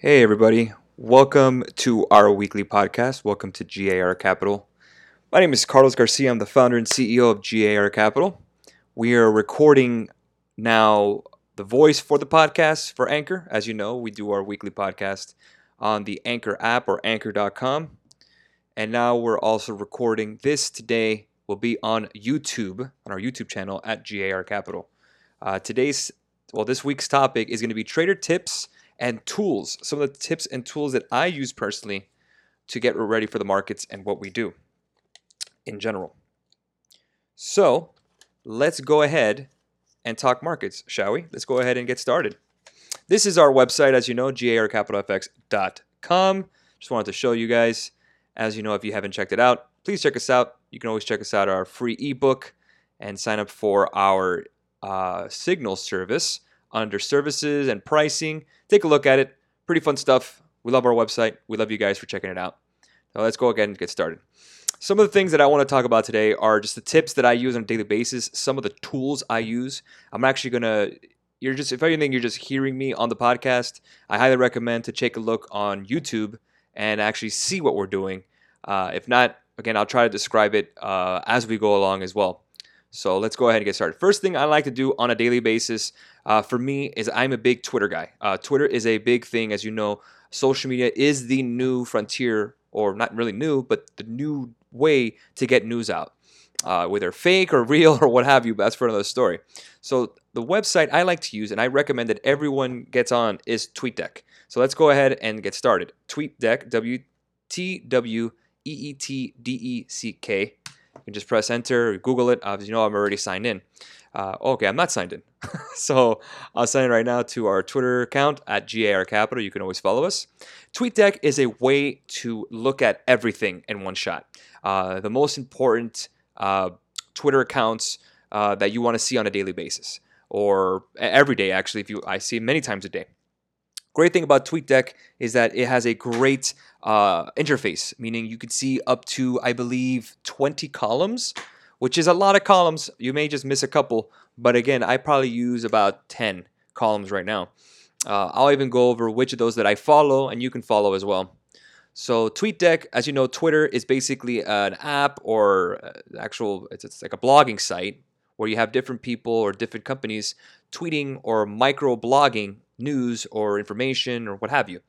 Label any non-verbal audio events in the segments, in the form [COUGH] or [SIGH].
Hey, everybody. Welcome to our weekly podcast. Welcome to GAR Capital. My name is Carlos Garcia. I'm the founder and CEO of GAR Capital. We are recording now the voice for the podcast for Anchor. As you know, we do our weekly podcast on the Anchor app or anchor.com. And now we're also recording this today will be on YouTube, on our YouTube channel at GAR Capital. Uh, today's, well, this week's topic is going to be trader tips and tools. Some of the tips and tools that I use personally to get ready for the markets and what we do in general. So let's go ahead and talk markets, shall we? Let's go ahead and get started. This is our website, as you know, garcapitalfx.com. Just wanted to show you guys. As you know, if you haven't checked it out, please check us out. You can always check us out our free ebook and sign up for our uh, Signal service under services and pricing. Take a look at it. Pretty fun stuff. We love our website. We love you guys for checking it out. Now let's go again and get started. Some of the things that I want to talk about today are just the tips that I use on a daily basis, some of the tools I use. I'm actually going to you're just if anything you're just hearing me on the podcast, I highly recommend to take a look on YouTube and actually see what we're doing. Uh, if not, again, I'll try to describe it uh, as we go along as well. So let's go ahead and get started. First thing I like to do on a daily basis uh, for me is I'm a big Twitter guy. Uh, Twitter is a big thing, as you know. Social media is the new frontier, or not really new, but the new way to get news out. Uh, whether fake or [LAUGHS] real or what have you, but that's for another story. So the website I like to use and I recommend that everyone gets on is TweetDeck. So let's go ahead and get started. TweetDeck, W T W E E T D E C K. Can just press enter, Google it. As you know, I'm already signed in. Uh, okay, I'm not signed in. [LAUGHS] so I'll sign in right now to our Twitter account at GAR Capital. You can always follow us. TweetDeck is a way to look at everything in one shot. Uh, the most important uh, Twitter accounts uh, that you want to see on a daily basis or every day, actually, if you I see many times a day. Great thing about TweetDeck is that it has a great uh, interface, meaning you can see up to, I believe, 20 columns which is a lot of columns. You may just miss a couple, but again, I probably use about 10 columns right now. Uh, I'll even go over which of those that I follow, and you can follow as well. So TweetDeck, as you know, Twitter is basically an app or uh, actual, it's, it's like a blogging site where you have different people or different companies tweeting or micro blogging news or information or what have you.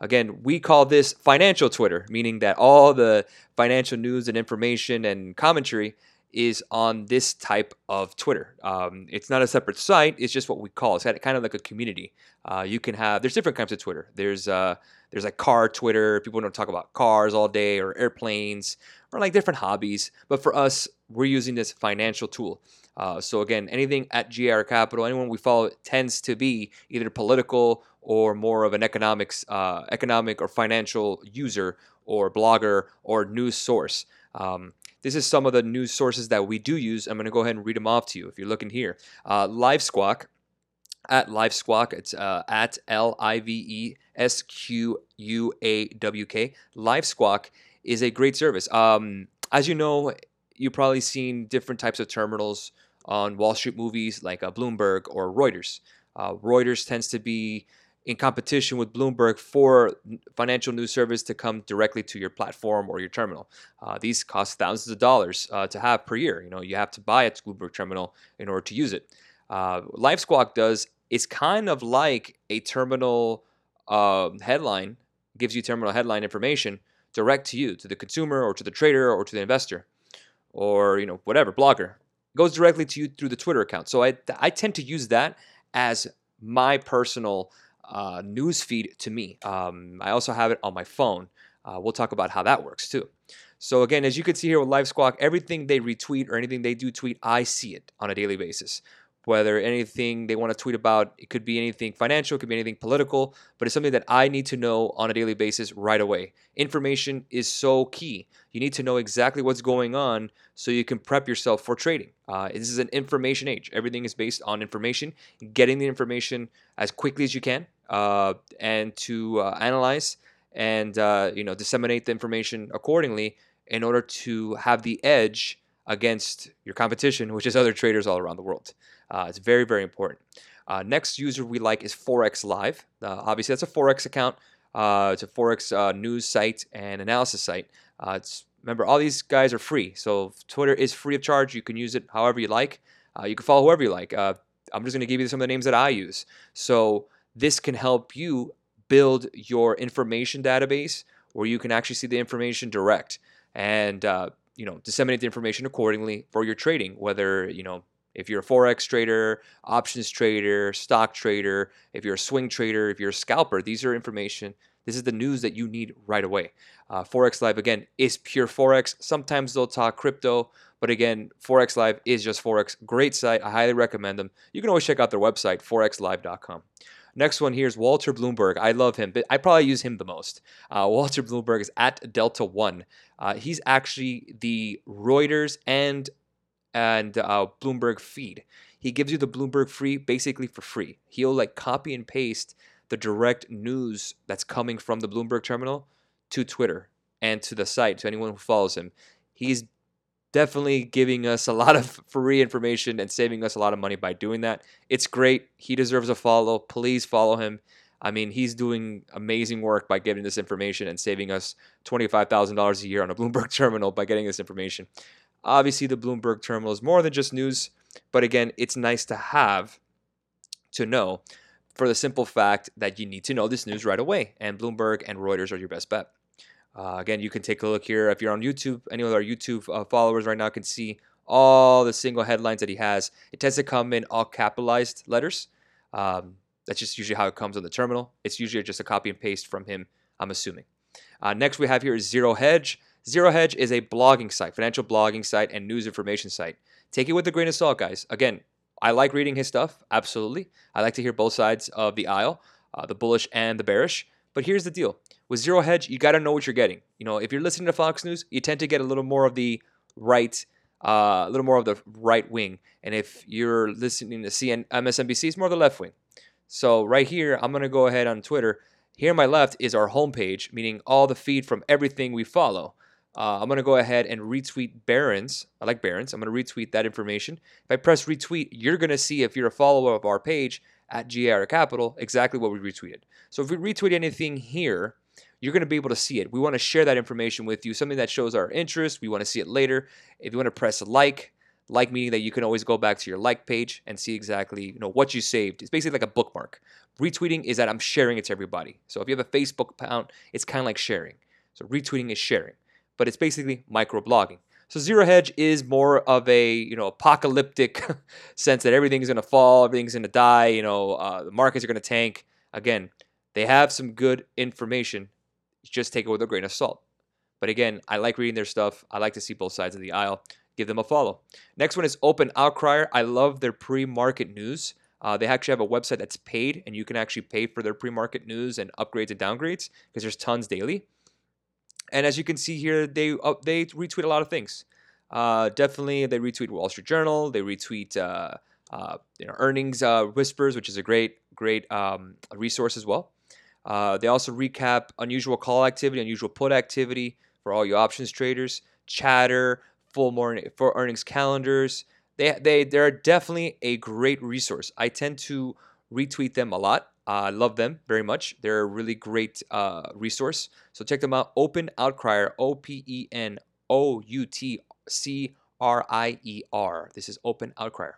Again, we call this financial Twitter, meaning that all the financial news and information and commentary is on this type of Twitter. Um, it's not a separate site; it's just what we call. It. It's kind of like a community. Uh, you can have there's different kinds of Twitter. There's uh, there's like car Twitter. People don't talk about cars all day or airplanes or like different hobbies. But for us, we're using this financial tool. Uh, so again, anything at GAR Capital, anyone we follow tends to be either political or more of an economics, uh, economic or financial user or blogger or news source. Um, this is some of the news sources that we do use. I'm going to go ahead and read them off to you if you're looking here. Uh, Live Squawk, at Live Squawk, it's uh, at L I V E S Q U A W K. Live Squawk is a great service. Um, as you know, you've probably seen different types of terminals on Wall Street movies like uh, Bloomberg or Reuters. Uh, Reuters tends to be in competition with Bloomberg for financial news service to come directly to your platform or your terminal. Uh, these cost thousands of dollars uh, to have per year. You know, you have to buy a Bloomberg terminal in order to use it. Uh, LiveSquawk does is kind of like a terminal uh, headline, gives you terminal headline information direct to you, to the consumer or to the trader or to the investor or you know whatever blogger. It goes directly to you through the Twitter account. So I I tend to use that as my personal uh, news feed to me. Um, I also have it on my phone. Uh, we'll talk about how that works too. So again, as you can see here with Live Squawk, everything they retweet or anything they do tweet, I see it on a daily basis whether anything they want to tweet about, it could be anything financial, it could be anything political, but it's something that I need to know on a daily basis right away. Information is so key. You need to know exactly what's going on so you can prep yourself for trading. Uh, this is an information age. Everything is based on information, getting the information as quickly as you can, uh, and to uh, analyze and uh, you know disseminate the information accordingly in order to have the edge against your competition, which is other traders all around the world. Uh, it's very, very important. Uh, next user we like is Forex Live. Uh, obviously, that's a Forex account. Uh, it's a Forex uh, news site and analysis site. Uh, it's remember all these guys are free, so Twitter is free of charge. You can use it however you like. Uh, you can follow whoever you like. I'm just going to give you some of the names that I use. So this can help you build your information database where you can actually see the information direct and you know disseminate the information accordingly for your trading. Whether you know if you're a forex trader, options trader, stock trader, if you're a swing trader, if you're a scalper, these are information. This is the news that you need right away. Uh, forex Live again is pure forex. Sometimes they'll talk crypto, but again, Forex Live is just forex. Great site. I highly recommend them. You can always check out their website, forexlive.com. Next one here is Walter Bloomberg. I love him, but I probably use him the most. Uh, [LAUGHS] Walter Bloomberg is at Delta One. Uh, he's actually the Reuters and and uh, Bloomberg feed. He gives you the Bloomberg free basically for free. He'll like copy and paste the direct news that's coming from the Bloomberg terminal to Twitter and to the site to anyone who follows him. He's definitely giving us a lot of free information and saving us a lot of money by doing that. It's great. He deserves a follow. Please follow him. I mean, he's doing amazing work by getting this information and saving us $25,000 a year on a [LAUGHS] Bloomberg terminal by getting this information. Obviously, the Bloomberg terminal is more than just news, but again, it's nice to have to know for the simple fact that you need to know this news right away. And Bloomberg and Reuters are your best bet. Uh, again, you can take a look here. If you're on YouTube, any of our YouTube uh, followers right now can see all the single headlines that he has. It tends to come in all capitalized letters. Um, that's just usually how it comes on the terminal. It's usually just a copy and paste from him, I'm assuming. Uh, next, we have here is Zero Hedge. Zero Hedge is a blogging site, financial blogging site, and news information site. Take it with a grain of salt, guys. Again, I like reading his stuff, absolutely. I like to hear both sides of the aisle, uh, the bullish and the bearish. But here's the deal with Zero Hedge, you got to know what you're getting. You know, if you're listening to Fox News, you tend to get a little more of the right, uh, a little more of the right wing. And if you're listening to CN, MSNBC, it's more the left wing. So right here, I'm going to go ahead on Twitter. Here on my left is our homepage, meaning all the feed from everything we follow. Uh, I'm going to go ahead and retweet Barron's. I like Barron's. I'm going to retweet that information. If I press retweet, you're going to see if you're a follower of our page at GAR Capital exactly what we retweeted. So if we retweet anything here, you're going to be able to see it. We want to share that information with you, something that shows our interest. We want to see it later. If you want to press like, like meaning that you can always go back to your like page and see exactly you know what you saved. It's basically like a bookmark. Retweeting is that I'm sharing it to everybody. So if you have a Facebook account, it's kind of like sharing. So retweeting is sharing but it's basically microblogging. So zero hedge is more of a you know apocalyptic [LAUGHS] sense that everything's going to fall, everything's going to die. You know, uh, the markets are going to tank. Again, they have some good information. Just take it with a grain of salt. But again, I like reading their stuff. I like to see both sides of the aisle. Give them a follow. Next one is Open Outcrier. I love their pre-market news. Uh, they actually have a website that's paid, and you can actually pay for their pre-market news and upgrades and downgrades because there's tons daily. And as you can see here, they uh, they retweet a lot of things. Uh, definitely, they retweet Wall Street Journal. They retweet uh, uh you know earnings uh, whispers, which is a great great um, resource as well. Uh, they also recap unusual call activity, unusual put activity for all you options traders. Chatter, full morning for earnings calendars. They they they're definitely a great resource. I tend to retweet them a lot. I uh, love them very much. They're a really great uh, resource. So check them out. Open Outcrier, O P E N O U T C R I E R. This is Open Outcrier.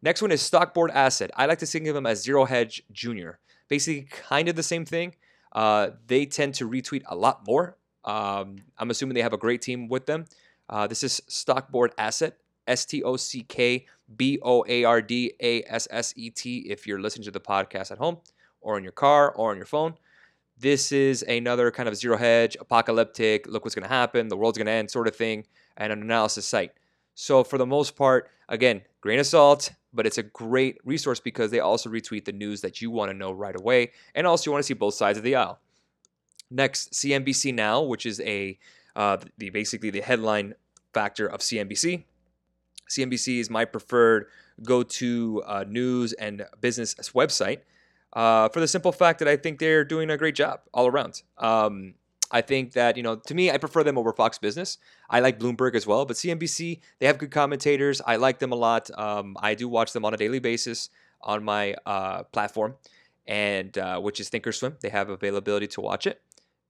Next one is Stockboard Asset. I like to think of them as Zero Hedge Junior. Basically, kind of the same thing. Uh, they tend to retweet a lot more. Um, I'm assuming they have a great team with them. Uh, this is Stockboard Asset, S T O C K B O A R D A S S E T, if you're listening to the podcast at home or in your car or on your phone. This is another kind of zero hedge, apocalyptic, look what's going to happen, the world's going to end sort of thing, and an analysis site. So, for the most part, again, grain of salt, but it's a great resource because they also retweet the news that you want to know right away. And also, you want to see both sides of the aisle. Next, CNBC Now, which is a uh, the basically the headline factor of CNBC. CNBC is my preferred go-to uh, news and business website uh, for the simple fact that I think they're doing a great job all around. Um, I think that, you know, to me, I prefer them over Fox Business. I like Bloomberg as well, but CNBC, they have good commentators. I like them a lot. Um, I do watch them on a daily basis. on my uh, platform, and uh, which is Thinkorswim. They have availability to watch it,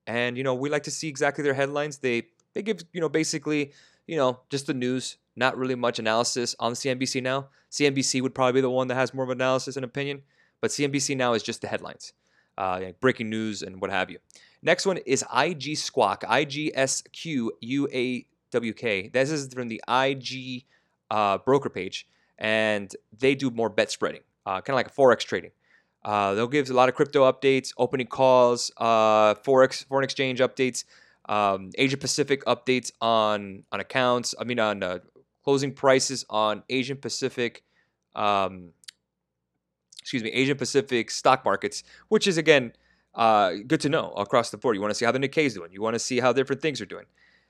and you know we like to see exactly their headlines. They they give you know basically you know just the news, not really much analysis on CNBC now. CNBC would probably be the one that has more of analysis and opinion, but CNBC now is just the headlines, uh, like breaking news and what have you. Next one is IG Squawk, I G S Q U A W K. This is from the IG uh, broker page, and they do more bet spreading, uh, kind of like a forex trading. Uh, they'll give a lot of crypto updates, opening calls, uh, forex, foreign exchange updates, um, Asia Pacific updates on on accounts. I mean, on uh, closing prices on Asian Pacific, um, excuse me, Asian Pacific stock markets, which is again uh, good to know across the board. You want to see how the Nikkei is doing. You want to see how different things are doing.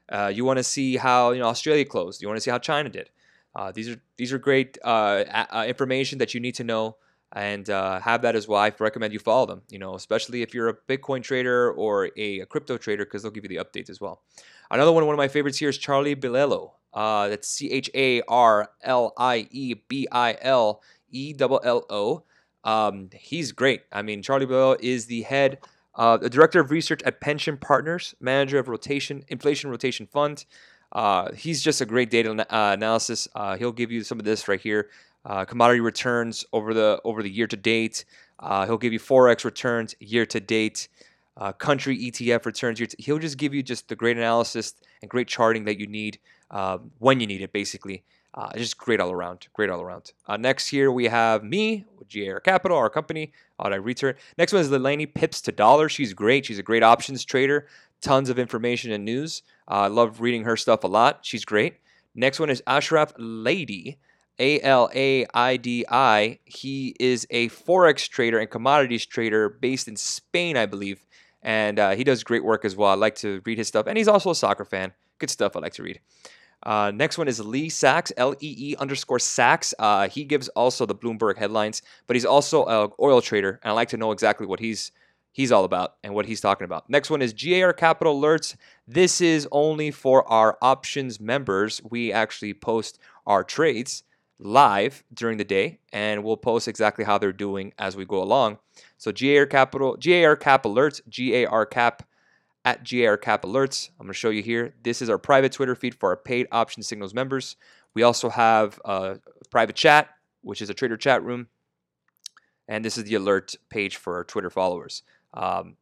Uh, you want to see how you know Australia closed. You want to see how China did. Uh, these are these are great uh, a- information that you need to know and uh, have that as well. I recommend you follow them. You know, especially if you're a Bitcoin trader or a, a crypto trader, because they'll give you the updates as well. Another one, one of my favorites here is Charlie Bilello. Uh, that's C H A R L I E B I L E L L O. Um, he's great. I mean, Charlie Bilello is the head, uh, the director of research at Pension Partners, manager of rotation inflation rotation fund. Uh, he's just a great data uh, analysis. Uh, he'll give you some of this right here uh, commodity returns over the over the year to date. Uh, he'll give you forex returns year to date, uh, country ETF returns. To, he'll just give you just the great analysis and great charting that you need um, when you need it, basically. Uh, just great all around, great all around. Uh, next here we have me, GAR Capital, our company. I return. Next one is Leilani Pips to Dollar. She's great. She's a great options trader. Tons of information and news. Uh, I love reading her stuff a lot. She's great. Next one is Ashraf Laidi. A L A I D I. He is a forex trader and commodities trader based in Spain, I believe, and uh, he does great work as well. I like to read his stuff, and he's also a soccer fan. Good stuff. I like to read. Uh, next one is Lee Sachs, L E E underscore Sachs. Uh, he gives also the Bloomberg headlines, but he's also an oil trader, and I like to know exactly what he's he's all about and what he's talking about. Next one is GAR Capital Alerts. This is only for our options members. We actually post our trades live during the day, and we'll post exactly how they're doing as we go along. So GAR Capital, GAR Cap Alerts, GAR Cap at GAR Cap Alerts. I'm going to show you here. This is our private Twitter feed for our paid option signals members. We also have a private chat, which is a trader chat room, and this is the alert page for our Twitter followers. Um,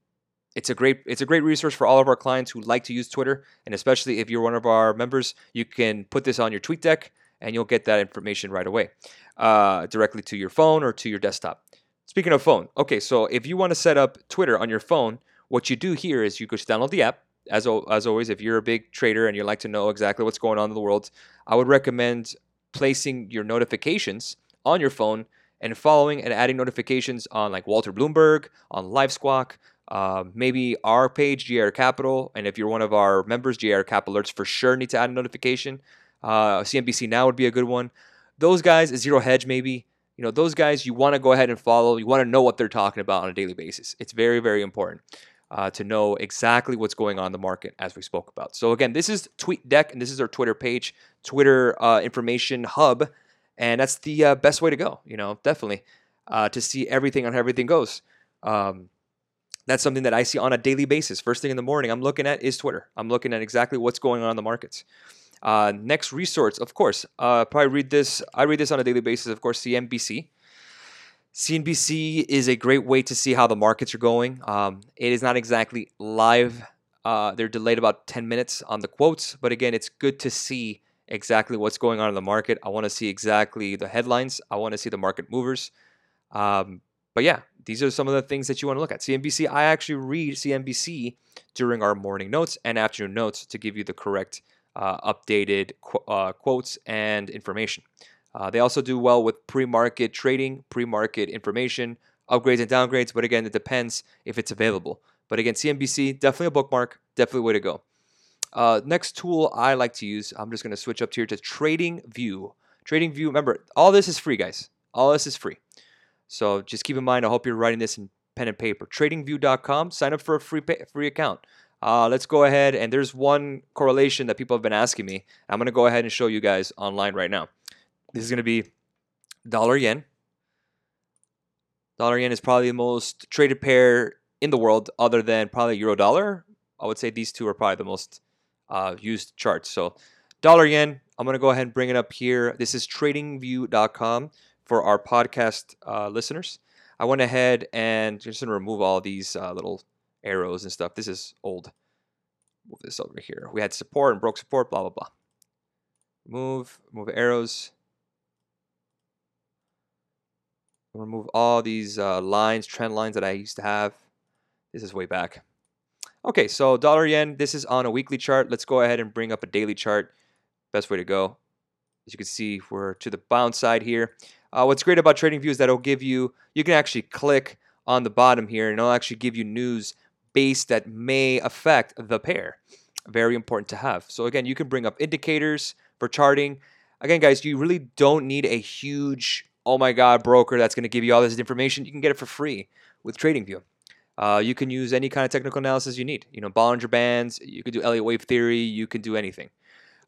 it's a great it's a great resource for all of our clients who like to use Twitter, and especially if you're one of our members, you can put this on your tweet deck and you'll get that information right away uh, directly to your phone or to your desktop. Speaking of phone, okay, so if you want to set up Twitter on your phone, what you do here is you just download the app. As, as always, if you're a big trader and you like to know exactly what's going on in the world, I would recommend placing your notifications on your phone and following and adding notifications on like Walter Bloomberg, on LiveSquawk, uh, maybe our page, GAR Capital. And if you're one of our members, GAR Cap Alerts for sure need to add a notification. Uh, CNBC Now would be a good one. Those guys, Zero Hedge maybe. You know, those guys you want to go ahead and follow. You want to know what they're talking about on a daily basis. It's very, very important uh, to know exactly what's going on in the market as we spoke about. So again, this is TweetDeck, and this is our Twitter page, Twitter uh, information hub, and that's the uh, best way to go. You know, definitely uh, to see everything on how everything goes. Um, that's something that I see on a daily basis. First thing in the morning, I'm looking at is Twitter. I'm looking at exactly what's going on in the markets. Uh, next resource, of course, uh, probably read this. I read this on a daily basis. Of course, CNBC. CNBC is a great way to see how the markets are going. Um, it is not exactly live. Uh, they're delayed about 10 minutes on the quotes, but again, it's good to see exactly what's going on in the market. I want to see exactly the headlines. I want to see the market movers. Um, but yeah, these are some of the things that you want to look at. CNBC, I actually read CNBC during our morning notes and afternoon notes to give you the correct uh, updated qu- uh, quotes and information. Uh, they also do well with pre market trading, pre market information, upgrades and downgrades, but again, it depends if it's available. But again, CNBC, definitely a bookmark, definitely way to go. Uh, next tool I like to use, I'm just going to switch up here to Trading View. Trading View, remember, all this is free, guys. All this is free. So just keep in mind, I hope you're writing this in pen and paper. TradingView.com, sign up for a free, pay, free account. Uh, let's go ahead and there's one correlation that people have been asking me. I'm going to go ahead and show you guys online right now. This is going to be dollar yen, Dollar yen is probably the most traded pair in the world, other than probably euro dollar. I would say these two are probably the most uh, used charts. So, dollar yen, I'm going to go ahead and bring it up here. This is tradingview.com for our podcast uh, listeners. I went ahead and just going to remove all these uh, little arrows and stuff. This is old. Move this over here. We had support and broke support, blah, blah, blah. Move, move arrows. Remove all these uh, lines, trend lines that I used to have. This is way back. Okay, so dollar yen, this is on a weekly chart. Let's go ahead and bring up a daily chart. Best way to go. As you can see, we're to the bound side here. Uh, what's great about TradingView is that it'll give you, you can actually click on the bottom here and it'll actually give you news base that may affect the pair. Very important to have. So again, you can bring up indicators for charting. Again, guys, you really don't need a huge, oh my God, broker that's going to give you all this information. You can get it for free with TradingView. Uh, you can use any kind of technical analysis you need. You know, Bollinger Bands, you can do Elliott Wave Theory, you can do anything.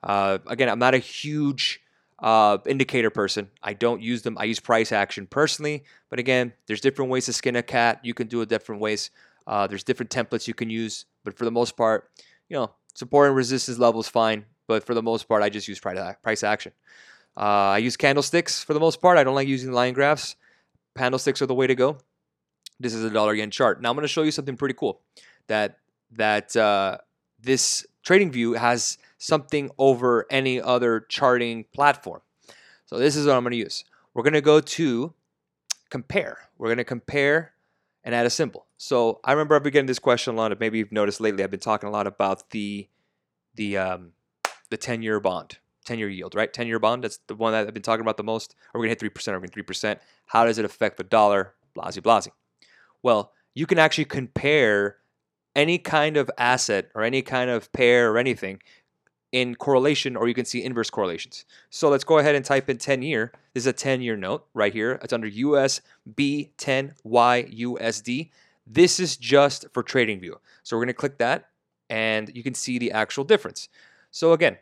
Uh, again, I'm not a huge uh, indicator person. I don't use them. I use price action personally. But again, there's different ways to skin a cat. You can do it different ways. Uh, there's different templates you can use. But for the most part, you know, support and resistance level is fine. But for the most part, I just use price action. Uh, I use candlesticks for the most part. I don't like using line graphs. Candlesticks are the way to go. This is a dollar yen chart. Now I'm going to show you something pretty cool that that uh, this trading view has something over any other charting platform. So this is what I'm going to use. We're going to go to compare. We're going to compare and add a symbol. So I remember I've been getting this question a lot. Maybe you've noticed lately. I've been talking a lot about the the um, the 10 year bond, 10 year yield, right? 10 year bond. That's the one that I've been talking about the most. Are we going to hit 3%? Are we going to 3%? How does it affect the dollar? Blasey, blasey. Well, you can actually compare any kind of asset or any kind of pair or anything in correlation, or you can see inverse correlations. So let's go ahead and type in 10 year. This is a 10 year note right here. It's under USB10YUSD. This is just for trading view. So we're going to click that and you can see the actual difference. So again,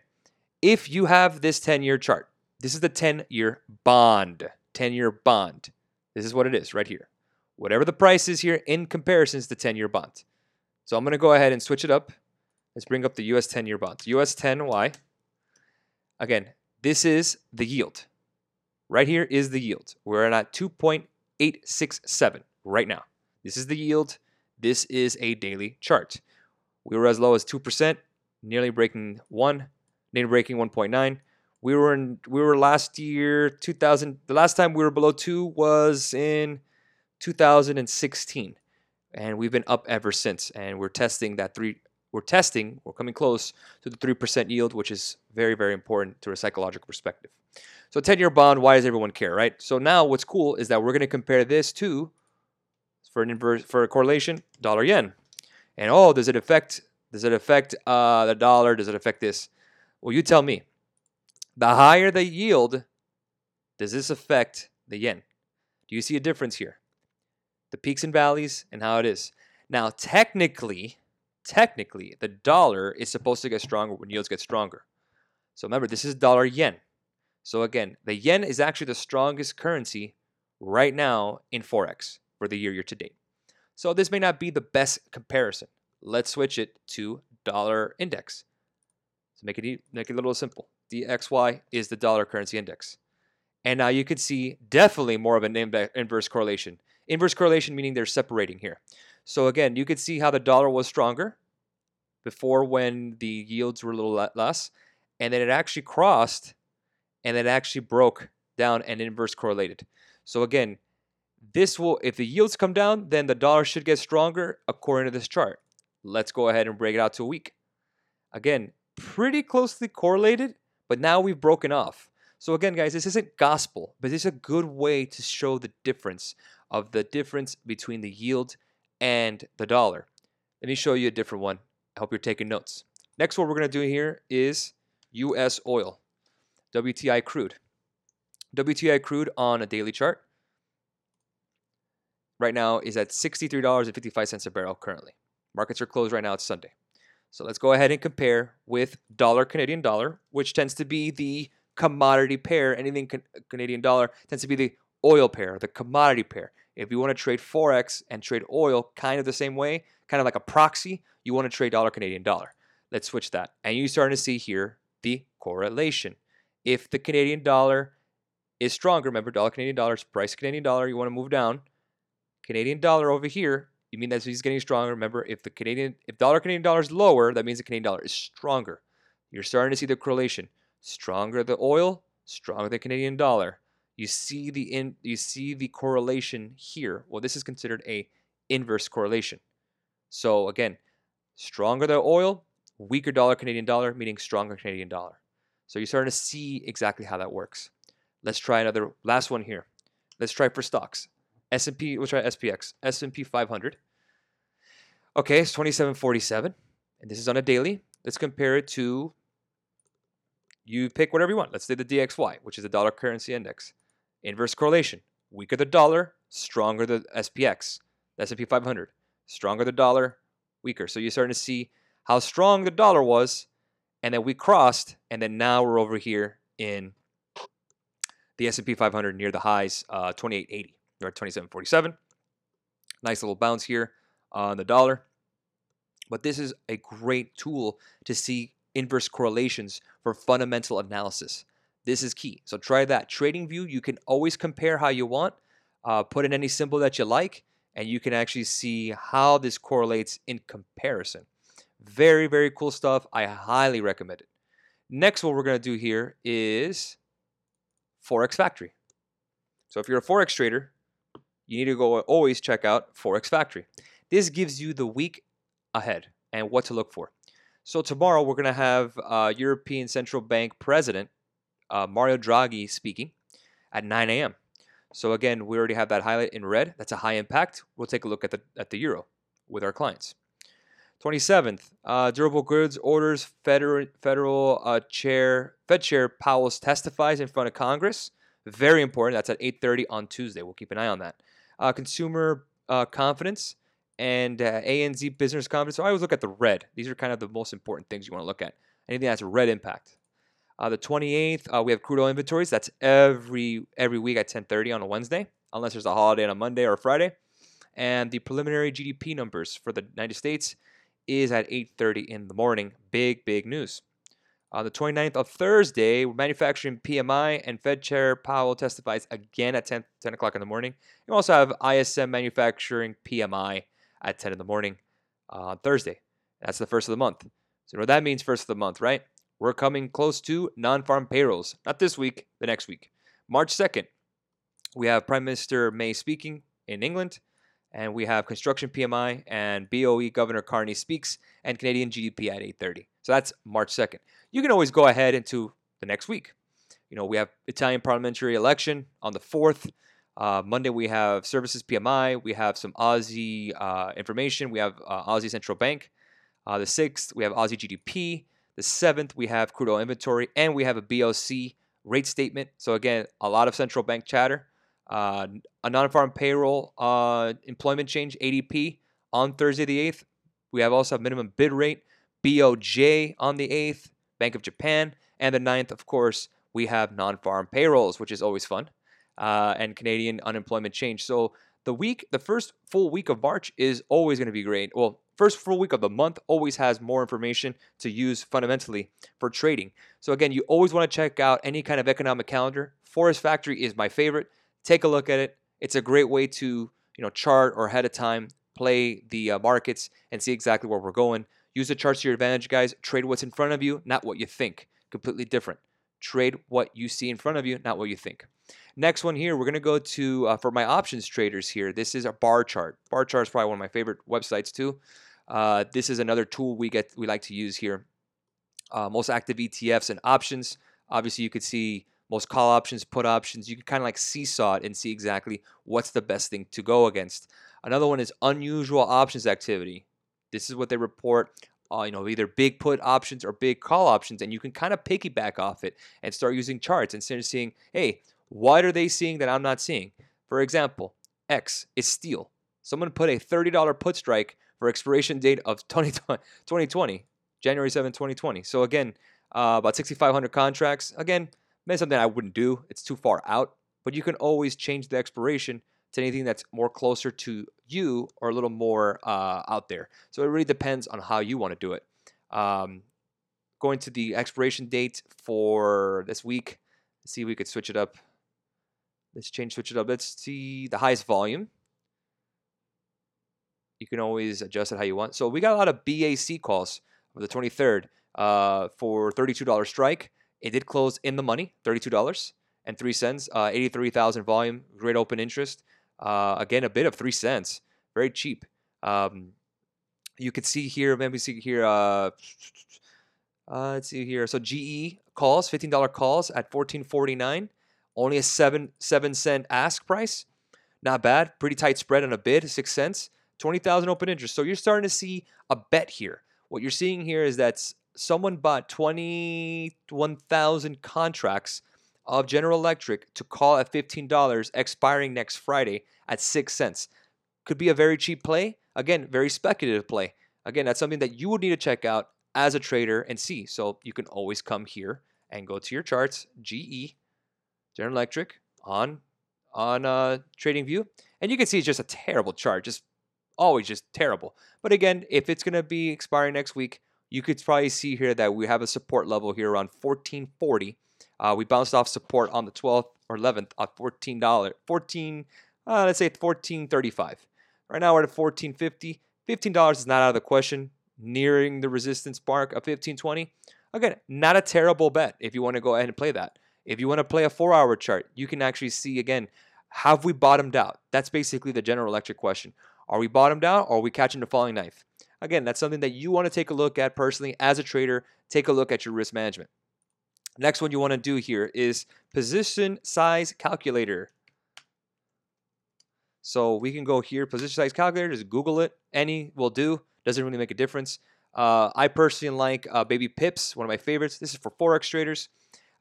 if you have this 10 year chart, this is the 10 year bond. 10 year bond. This is what it is right here whatever the price is here in comparison to the 10 year bond. So I'm going to go ahead and switch it up. Let's bring up the US 10 year bond. US 10Y. Again, this is the yield. Right here is the yield. We're at 2.867 right now. This is the yield. This is a daily chart. We were as low as 2%, nearly breaking 1, nearly breaking 1.9. We were in we were last year 2000 the last time we were below 2 was in 2016 and we've been up ever since. And we're testing that 3 we're testing we're coming close to the 3% yield which is very very important to a psychological perspective. So 10 year bond why does everyone care right? So now what's cool is that we're going to compare this to for an inverse for a correlation dollar yen and oh does it affect does it affect uh, the dollar? Does it affect this well you tell me the higher the yield does this affect the yen do you see a difference here the peaks and valleys, and how it is. Now, technically, technically, the dollar is supposed to get stronger when yields get stronger. So remember, this is dollar yen. So again, the yen is actually the strongest currency right now in Forex for the year year to date. So this may not be the best comparison. Let's switch it to dollar index. So make it make it a little simple. DXY is the dollar currency index. And now you can see definitely more of an inverse correlation. Inverse correlation meaning they're separating here. So again, you could see how the dollar was stronger before when the yields were a little less, and then it actually crossed and it actually broke down and inverse correlated. So again, this will if the yields come down, then the dollar should get stronger according to this chart. Let's go ahead and break it out to a week. Again, pretty closely correlated, but now we've broken off. So again, guys, this isn't gospel, but is a good way to show the difference of the difference between the yield and the dollar. Let me show you a different one. I hope you're taking notes. Next, what we're going to do here is U.S. oil, WTI crude. WTI crude on a daily chart right now is at $63.55 a barrel currently. Markets are closed right now. It's Sunday. So let's go ahead and compare with dollar Canadian dollar, which tends to be the commodity pair. Anything Canadian dollar tends to be the oil pair, the commodity pair. If you want to trade Forex and trade oil kind of the same way, kind of like a proxy, you want to trade dollar Canadian dollar. Let's switch that. And you're starting to see here the correlation. If the Canadian dollar is stronger, remember dollar Canadian dollar is price Canadian dollar, you want to move down. Canadian dollar over here, you mean that he's getting stronger. Remember, if the Canadian if dollar Canadian dollar is lower, that means the Canadian dollar is stronger. You're starting to see the correlation. Stronger the oil, stronger the Canadian dollar. You see the in you see the correlation here. Well, this is considered a inverse correlation. So again, stronger the oil, weaker dollar Canadian dollar, meaning stronger Canadian dollar. So you're starting to see exactly how that works. Let's try another last one here. Let's try for stocks. S&P, we'll try SPX, S&P 500. Okay, it's 2747, and this is on a daily. Let's compare it to, you pick whatever you want. Let's say the DXY, which is the dollar currency index. Inverse correlation. Weaker the dollar, stronger the SPX, the S&P 500. Stronger the dollar, weaker. So you're starting to see how strong the dollar was, and then we crossed, and then now we're over here in the S&P 500 near the highs, uh, 2880. We're at 27.47. Nice little bounce here on the dollar. But this is a great tool to see inverse correlations for fundamental analysis. This is key. So try that. Trading view, you can always compare how you want. Uh, put in any symbol that you like, and you can actually see how this correlates in comparison. Very, very cool stuff. I highly recommend it. Next, what we're going to do here is Forex Factory. So if you're a Forex trader, you need to go always check out Forex Factory. This gives you the week ahead and what to look for. So tomorrow we're going to have uh, European Central Bank President uh, Mario Draghi speaking at 9 a.m. So again, we already have that highlight in red. That's a high impact. We'll take a look at the at the euro with our clients. 27th, uh, durable goods orders. Federal federal uh, chair Fed Chair Powell testifies in front of Congress. Very important. That's at 8:30 on Tuesday. We'll keep an eye on that uh, consumer uh, confidence and uh, ANZ business confidence. So I always look at the red. These are kind of the most important things you want to look at. Anything that's red impact. Uh, the 28th, uh, we have crude oil inventories. That's every every week at 10:30 on a Wednesday, unless there's a holiday on a Monday or a Friday. And the preliminary GDP numbers for the United States is at 8:30 in the morning. Big big news. On the 29th of Thursday, manufacturing PMI and Fed Chair Powell testifies again at 10, 10 o'clock in the morning. You also have ISM manufacturing PMI at 10 in the morning on uh, Thursday. That's the first of the month. So what that means, first of the month, right? We're coming close to non-farm payrolls. Not this week, the next week. March 2nd, we have Prime Minister May speaking in England, and we have construction PMI and BOE Governor Carney speaks, and Canadian GDP at 8:30. So that's March 2nd. You can always go ahead into the next week. You know, we have Italian parliamentary election on the 4th. Uh, Monday we have services PMI. We have some Aussie uh, information. We have uh, Aussie Central Bank. Uh, the 6th we have Aussie GDP. The 7th we have crude oil inventory, and we have a BOC rate statement. So again, a lot of central bank chatter. Uh, a non-farm payroll uh, employment change ADP on Thursday the 8th. We have also a minimum bid rate BOJ on the 8th, Bank of Japan, and the 9th, of course, we have non-farm payrolls, which is always fun, uh, and Canadian unemployment change. So the week, the first full week of March is always going to be great. Well, first full week of the month always has more information to use fundamentally for trading. So again, you always want to check out any kind of economic calendar. Forex Factory is my favorite. Take a look at it. It's a great way to you know chart or ahead of time play the uh, markets and see exactly where we're going. Use the charts to your advantage, guys. Trade what's in front of you, not what you think. Completely different. Trade what you see in front of you, not what you think. Next one here, we're going to go to, uh, for my options traders here, this is a bar chart. Bar chart is probably one of my favorite websites too. Uh, this is another tool we get we like to use here. Uh, most active ETFs and options. Obviously, you could see most call options, put options. You can kind of like seesaw it and see exactly what's the best thing to go against. Another one is unusual options activity. This is what they report. Uh, you know, either big put options or big call options, and you can kind of piggyback off it and start using charts instead of seeing, hey, what are they seeing that I'm not seeing? For example, X is steel. Someone put a $30 put strike for expiration date of 2020, January 7, 2020. So again, uh, about 6,500 contracts. Again, maybe something I wouldn't do. It's too far out. but you can always change the expiration to anything that's more closer to you or a little more uh, out there. So it really depends on how you want to do it. Um, going to the expiration date for this week. Let's see if we could switch it up. Let's change, switch it up. Let's see the highest volume. You can always adjust it how you want. So we got a lot of BAC calls for the 23rd uh, for $32 strike. It did close in the money, $32 and 3 cents. Uh, 83,000 volume, great open interest. Uh, again, a bit of 3 cents, very cheap. Um, you could see here, maybe see here, uh, uh, let's see here. So GE calls, $15 calls at 14.49. Only a seven seven cent ask price. Not bad. Pretty tight spread on a bid, six cents. 20,000 open interest. So you're starting to see a bet here. What you're seeing here is that someone bought 21,000 contracts of General Electric to call at $15, expiring next Friday at 6 cents. Could be a very cheap play. Again, very speculative play. Again, that's something that you would need to check out as a trader and see. So you can always come here and go to your charts, GE, General Electric, on on uh, TradingView, and you can see it's just a terrible chart, just always just terrible. But again, if it's going to be expiring next week, you could probably see here that we have a support level here around 1440. Uh, we bounced off support on the 12th or 11th at $14, 14, uh, let's say 1435. Right now we're at 1450. $15 is not out of the question nearing the resistance mark of 1520. Again, not a terrible bet if you want to go ahead and play that. If you want to play a four hour chart, you can actually see again, have we bottomed out? That's basically the General Electric question. Are we bottomed out or are we catching the falling knife? Again, that's something that you want to take a look at personally as a trader. Take a look at your risk management. Next one you want to do here is position size calculator. So we can go here, position size calculator, just Google it. Any will do. Doesn't really make a difference. Uh, I personally like uh, Baby Pips, one of my favorites. This is for Forex traders.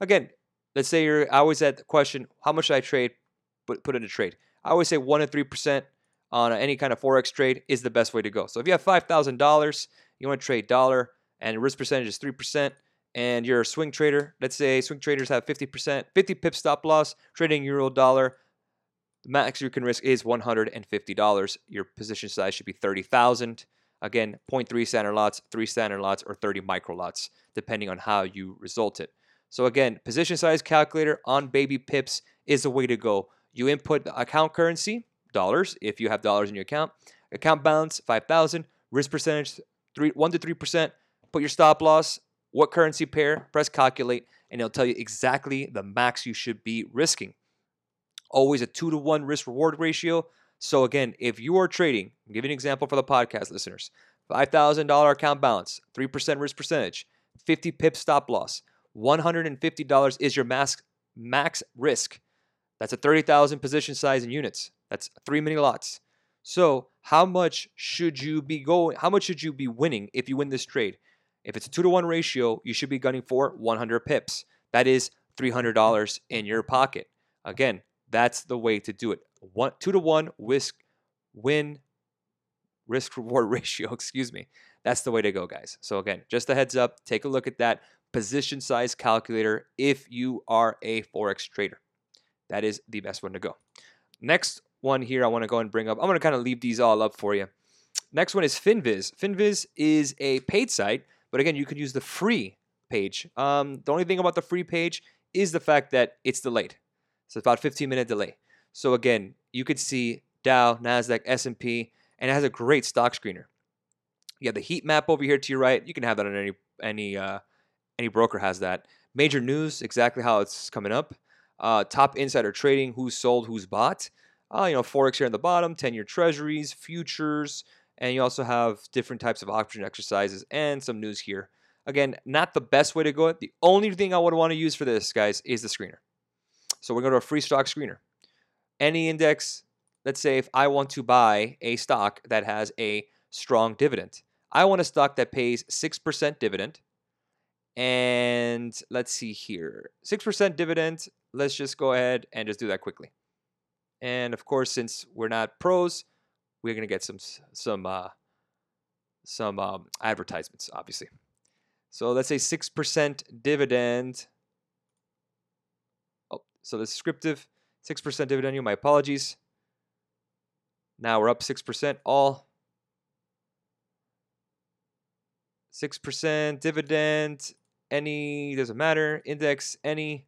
Again, let's say you're I always at the question, how much should I trade, put, put in a trade? I always say 1 to 3% on any kind of Forex trade is the best way to go. So if you have $5,000, you want to trade dollar and risk percentage is 3%, and you're a swing trader, let's say swing traders have 50%, 50 pip stop loss, trading euro dollar, the max you can risk is $150. Your position size should be 30,000. Again, 0.3 standard lots, 3 standard lots, or 30 micro lots, depending on how you result it. So again, position size calculator on baby pips is the way to go. You input the account currency, dollars, if you have dollars in your account. Account balance, 5,000. Risk percentage, three, 1 to 3%. Put your stop loss, what currency pair, press calculate, and it'll tell you exactly the max you should be risking. Always a 2 to 1 risk reward ratio. So again, if you are trading, I'll give you an example for the podcast listeners. $5,000 account balance, 3% risk percentage, 50 pip stop loss, $150 is your max, max risk. That's a 30,000 position size in units. That's three mini lots. So how much should you be going? How much should you be winning if you win this trade? If it's a two to one ratio, you should be gunning for 100 pips. That is $300 in your pocket. Again, that's the way to do it. One, two to one risk win risk reward [LAUGHS] ratio. Excuse me. That's the way to go, guys. So again, just a heads up. Take a look at that position size calculator if you are a forex trader. That is the best one to go. Next one here I want to go and bring up. I'm going to kind of leave these all up for you. Next one is Finviz. Finviz is a paid site, but again, you can use the free page. Um, the only thing about the free page is the fact that it's delayed. So it's about 15 minute delay. So again, you could see Dow, Nasdaq, S&P, and it has a great stock screener. You have the heat map over here to your right. You can have that on any any uh, any broker has that. Major news, exactly how it's coming up. Uh, top insider trading, who's sold, who's bought. Uh, you know, Forex here on the bottom, 10 year treasuries, futures, and you also have different types of option exercises and some news here. Again, not the best way to go. The only thing I would want to use for this, guys, is the screener. So we're going to a free stock screener. Any index, let's say if I want to buy a stock that has a strong dividend, I want a stock that pays 6% dividend. And let's see here 6% dividend. Let's just go ahead and just do that quickly. And of course, since we're not pros, we're gonna get some some uh, some um, advertisements, obviously. So let's say six percent dividend. Oh, so the descriptive 6% dividend yield. My apologies. Now we're up 6% all. 6% dividend, any, doesn't matter. Index, any.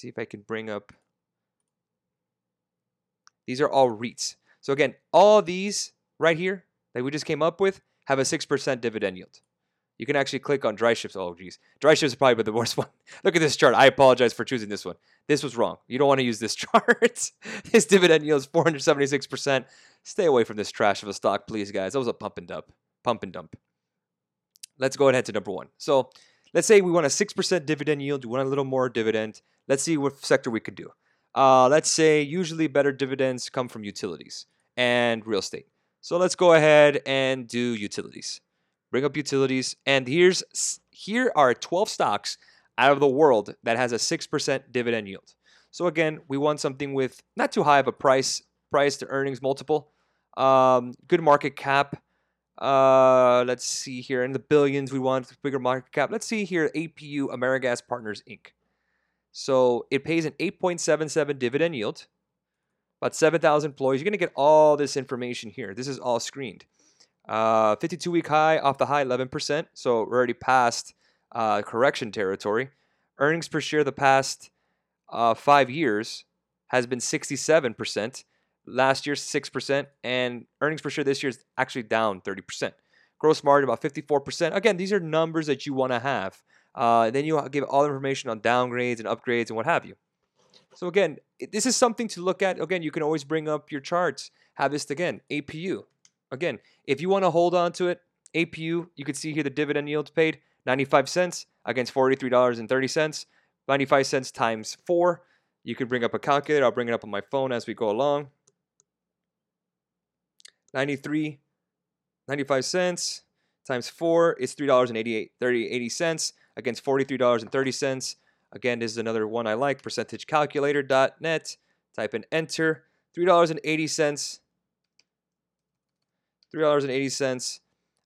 See if I can bring up. These are all REITs. So again, all these right here that we just came up with have a 6% dividend yield. You can actually click on DryShips. Oh, geez. DryShips is probably the worst [LAUGHS] one. Look at this chart. I apologize for choosing this one. This was wrong. You don't want to use this [LAUGHS] chart. this dividend yield is 476%. Stay away from this trash of a stock, please, guys. That was a pump and dump. Pump and dump. Let's go ahead to number one. So let's say we want a 6% dividend yield. We want a little more dividend. Let's see what sector we could do. Uh, let's say usually better dividends come from utilities and real estate. So let's go ahead and do utilities. Bring up utilities, and here's here are 12 stocks out of the world that has a 6% dividend yield. So again, we want something with not too high of a price price to earnings multiple, um, good market cap. Uh, let's see here in the billions. We want bigger market cap. Let's see here, APU AmeriGas Partners Inc. So it pays an 8.77 dividend yield about 7,000 employees. You're going to get all this information here. This is all screened. Uh, 52 week high off the high, 11%. So we're already past uh, correction territory. Earnings per share the past uh, five years has been 67%. Last year, 6%. And earnings per share this year is actually down 30%. Gross margin about 54%. Again, these are numbers that you want to have. Uh, then you give all the information on downgrades and upgrades and what have you. So again, this is something to look at. Again, you can always bring up your charts. Have this again, APU. Again, if you want to hold on to it, APU, you can see here the dividend yield paid 95 cents against $43.30. 95 cents times 4. You can bring up a calculator. I'll bring it up on my phone as we go along. 93 95 cents times 4 is $3.88 30 80 cents against $43.30 Again, this is another one I like, percentagecalculator.net. Type in enter. $3.80. $3.80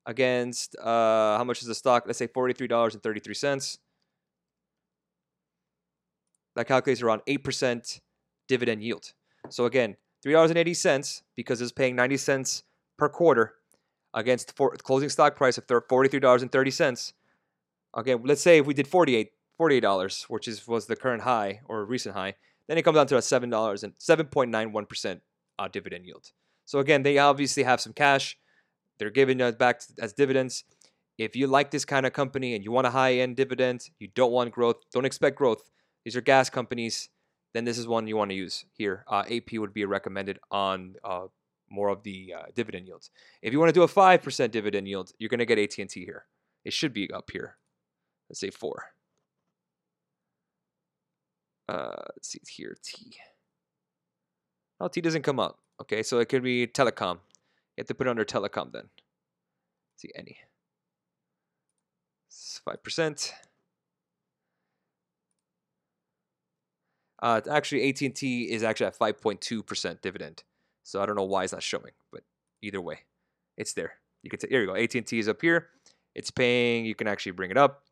against uh, how much is the stock? Let's say $43.33. That calculates around 8% dividend yield. So again, $3.80 because it's paying 90 cents per quarter against for, closing stock price of $43.30. Again, let's say if we did 48 $48, which is was the current high or recent high. Then it comes down to a $7 and 7.91% uh, dividend yield. So again, they obviously have some cash. They're giving it back as dividends. If you like this kind of company and you want a high-end dividend, you don't want growth, don't expect growth. These are gas companies. Then this is one you want to use here. Uh, AP would be recommended on uh, more of the uh, dividend yields. If you want to do a five percent dividend yield, you're going to get AT and T here. It should be up here. Let's say four. Uh, let's see here, T. Oh, T doesn't come up. Okay, so it could be telecom. You have to put it under telecom then. Let's see any. Five percent. Uh, actually, AT&T is actually at 5.2% dividend. So I don't know why it's not showing, but either way, it's there. You can say, here you go. AT&T is up here. It's paying. You can actually bring it up.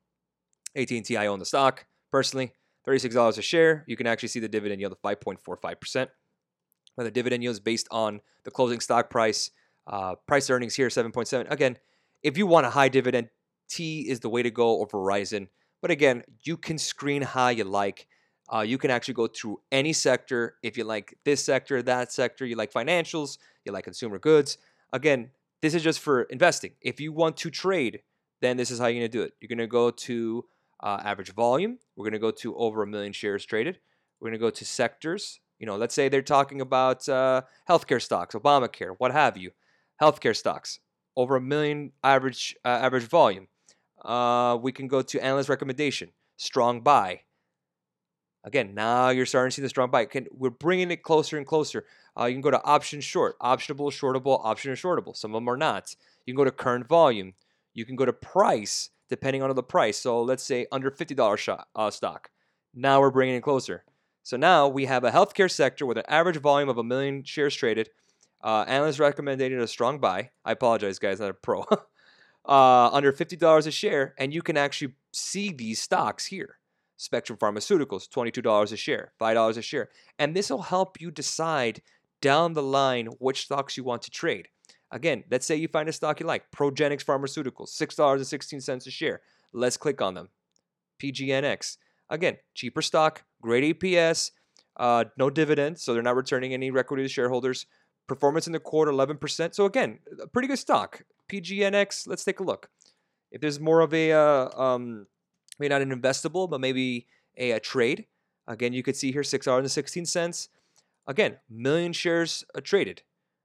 AT&T, I own the stock personally. $36 a share, you can actually see the dividend yield of 5.45%. Now, the dividend yield is based on the closing stock price. Uh, price earnings here, 7.7. Again, if you want a high dividend, T is the way to go or Verizon. But again, you can screen how you like. Uh, you can actually go through any sector. If you like this sector, that sector, you like financials, you like consumer goods. Again, this is just for investing. If you want to trade, then this is how you're going to do it. You're going to go to uh, average volume. We're going to go to over a million shares traded. We're going to go to sectors. You know, let's say they're talking about uh, healthcare stocks, Obamacare, what have you. Healthcare stocks, over a million average uh, average volume. Uh, we can go to analyst recommendation, strong buy. Again, now you're starting to see the strong buy. Can, we're bringing it closer and closer. Uh, you can go to option short, optionable, shortable, option and shortable. Some of them are not. You can go to current volume. You can go to price depending on the price. So let's say under $50 shot, uh, stock. Now we're bringing it closer. So now we have a healthcare sector with an average volume of a million shares traded. Uh, analysts recommended a strong buy. I apologize, guys, not a pro. [LAUGHS] uh, under $50 a share, and you can actually see these stocks here. Spectrum Pharmaceuticals, $22 a share, $5 a share. And this will help you decide down the line which stocks you want to trade. Again, let's say you find a stock you like, Progenics Pharmaceuticals, $6.16 a share. Let's click on them. PGNX. Again, cheaper stock, great EPS, uh, no dividends, so they're not returning any equity to shareholders. Performance in the quarter, 11%. So again, pretty good stock. PGNX, let's take a look. If there's more of a, uh, um, maybe not an investable, but maybe a, a trade, again, you could see here $6.16. Again, million shares uh, traded.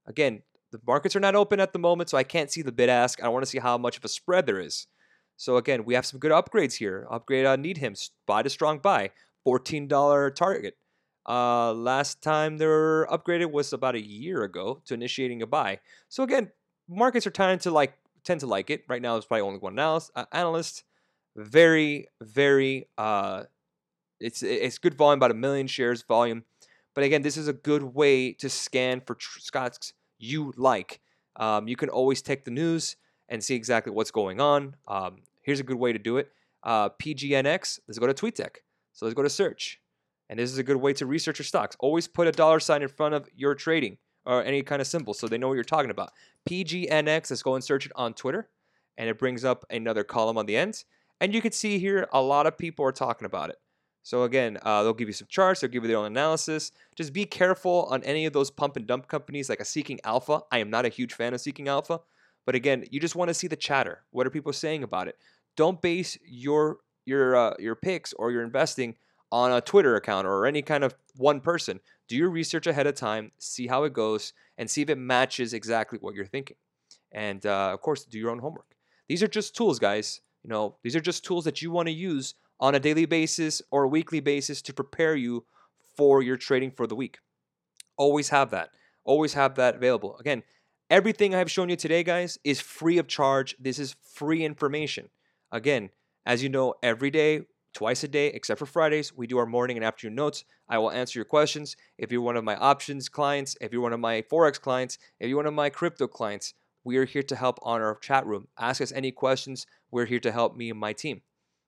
Again, the markets are not open at the moment, so I can't see the bid ask. I want to see how much of a spread there is. So again, we have some good upgrades here. Upgrade on Needham, buy to strong buy, $14 target. Uh, last time they were upgraded was about a year ago to initiating a buy. So again, markets are tending to like tend to like it. Right now, there's probably only one analyst. Very, very. Uh, it's it's good volume, about a million shares volume. But again, this is a good way to scan for tr- stocks you like. Um, you can always take the news and see exactly what's going on. Um, here's a good way to do it. Uh, PGNX. Let's go to TweetDeck. So let's go to search. And this is a good way to research your stocks. Always put a dollar sign in front of your trading or any kind of symbol so they know what you're talking about. PGNX, let's go and search it on Twitter. And it brings up another column on the end. And you can see here a lot of people are talking about it. So again, uh, they'll give you some charts, they'll give you their own analysis. Just be careful on any of those pump and dump companies like a Seeking Alpha. I am not a huge fan of Seeking Alpha, but again, you just want to see the chatter. What are people saying about it? Don't base your your uh, your picks or your investing on a Twitter account or any kind of one person. Do your research ahead of time, see how it goes, and see if it matches exactly what you're thinking. And uh, of course, do your own homework. These are just tools, guys. You know, these are just tools that you want to use on a daily basis or a weekly basis to prepare you for your trading for the week. Always have that. Always have that available. Again, everything I've shown you today, guys, is free of charge. This is free information. Again, as you know, every day twice a day, except for Fridays. We do our morning and afternoon notes. I will answer your questions. If you're one of my options clients, if you're one of my Forex clients, if you're one of my crypto clients, we are here to help on our chat room. Ask us any questions. We're here to help me and my team.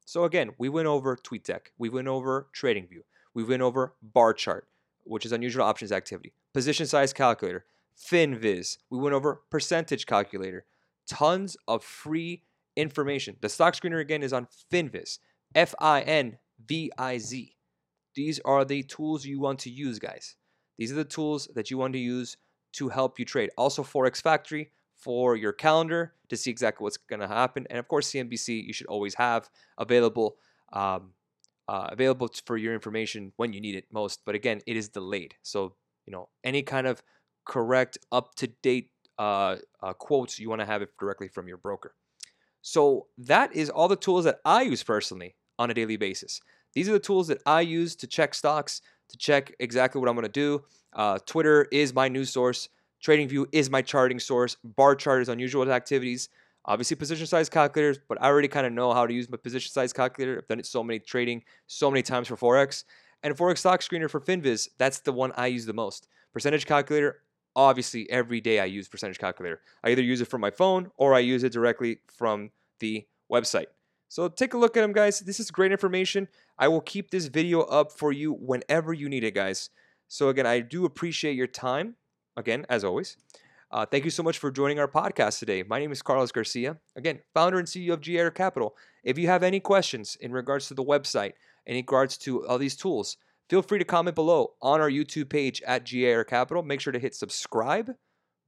So again, we went over TweetDeck. We went over TradingView. We went over Barchart, which is unusual options activity. Position size calculator, FinViz. We went over percentage calculator. Tons of free information. The stock screener again is on FinViz. F I N V I Z. These are the tools you want to use, guys. These are the tools that you want to use to help you trade. Also, Forex Factory for your calendar to see exactly what's going to happen. And of course, CNBC you should always have available. Um, uh, available for your information when you need it most. But again, it is delayed. So, you know, any kind of correct, up to date uh, uh, quotes, you want to have it directly from your broker. So, that is all the tools that I use personally on a daily basis. These are the tools that I use to check stocks, to check exactly what I'm going to do. Uh, Twitter is my news source. TradingView is my charting source. Barchart is unusual activities. Obviously, position size calculators, but I already kind of know how to use my position size calculator. I've done it so many trading, so many times for Forex. And Forex Stock Screener for FinViz, that's the one I use the most. Percentage calculator, obviously, every day I use percentage calculator. I either use it from my phone or I use it directly from the website. So take a look at them, guys. This is great information. I will keep this video up for you whenever you need it, guys. So again, I do appreciate your time, again, as always. Uh, thank you so much for joining our podcast today. My name is Carlos Garcia, again, founder and CEO of GAR Capital. If you have any questions in regards to the website, in regards to all these tools, feel free to comment below on our YouTube page at GAR Capital. Make sure to hit subscribe.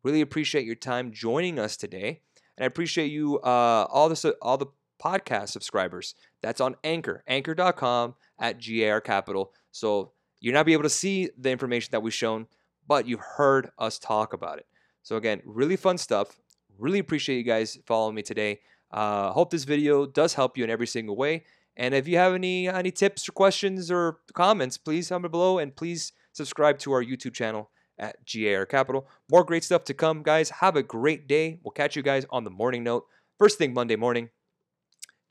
Really appreciate your time joining us today, and I appreciate you uh, all the all the podcast subscribers. That's on Anchor, anchor.com at GAR Capital. So you're not be able to see the information that we've shown, but you've heard us talk about it. So again, really fun stuff. Really appreciate you guys following me today. Uh, hope this video does help you in every single way. And if you have any any tips or questions or comments, please comment below and please subscribe to our YouTube channel at GAR Capital. More great stuff to come, guys. Have a great day. We'll catch you guys on the morning note. First thing Monday morning.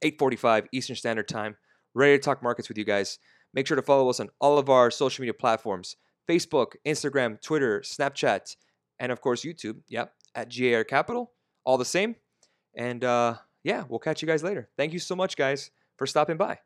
8:45 Eastern Standard Time. Ready to talk markets with you guys. Make sure to follow us on all of our social media platforms: Facebook, Instagram, Twitter, Snapchat, and of course YouTube. Yep, at GAR Capital. All the same. And uh, yeah, we'll catch you guys later. Thank you so much, guys, for stopping by.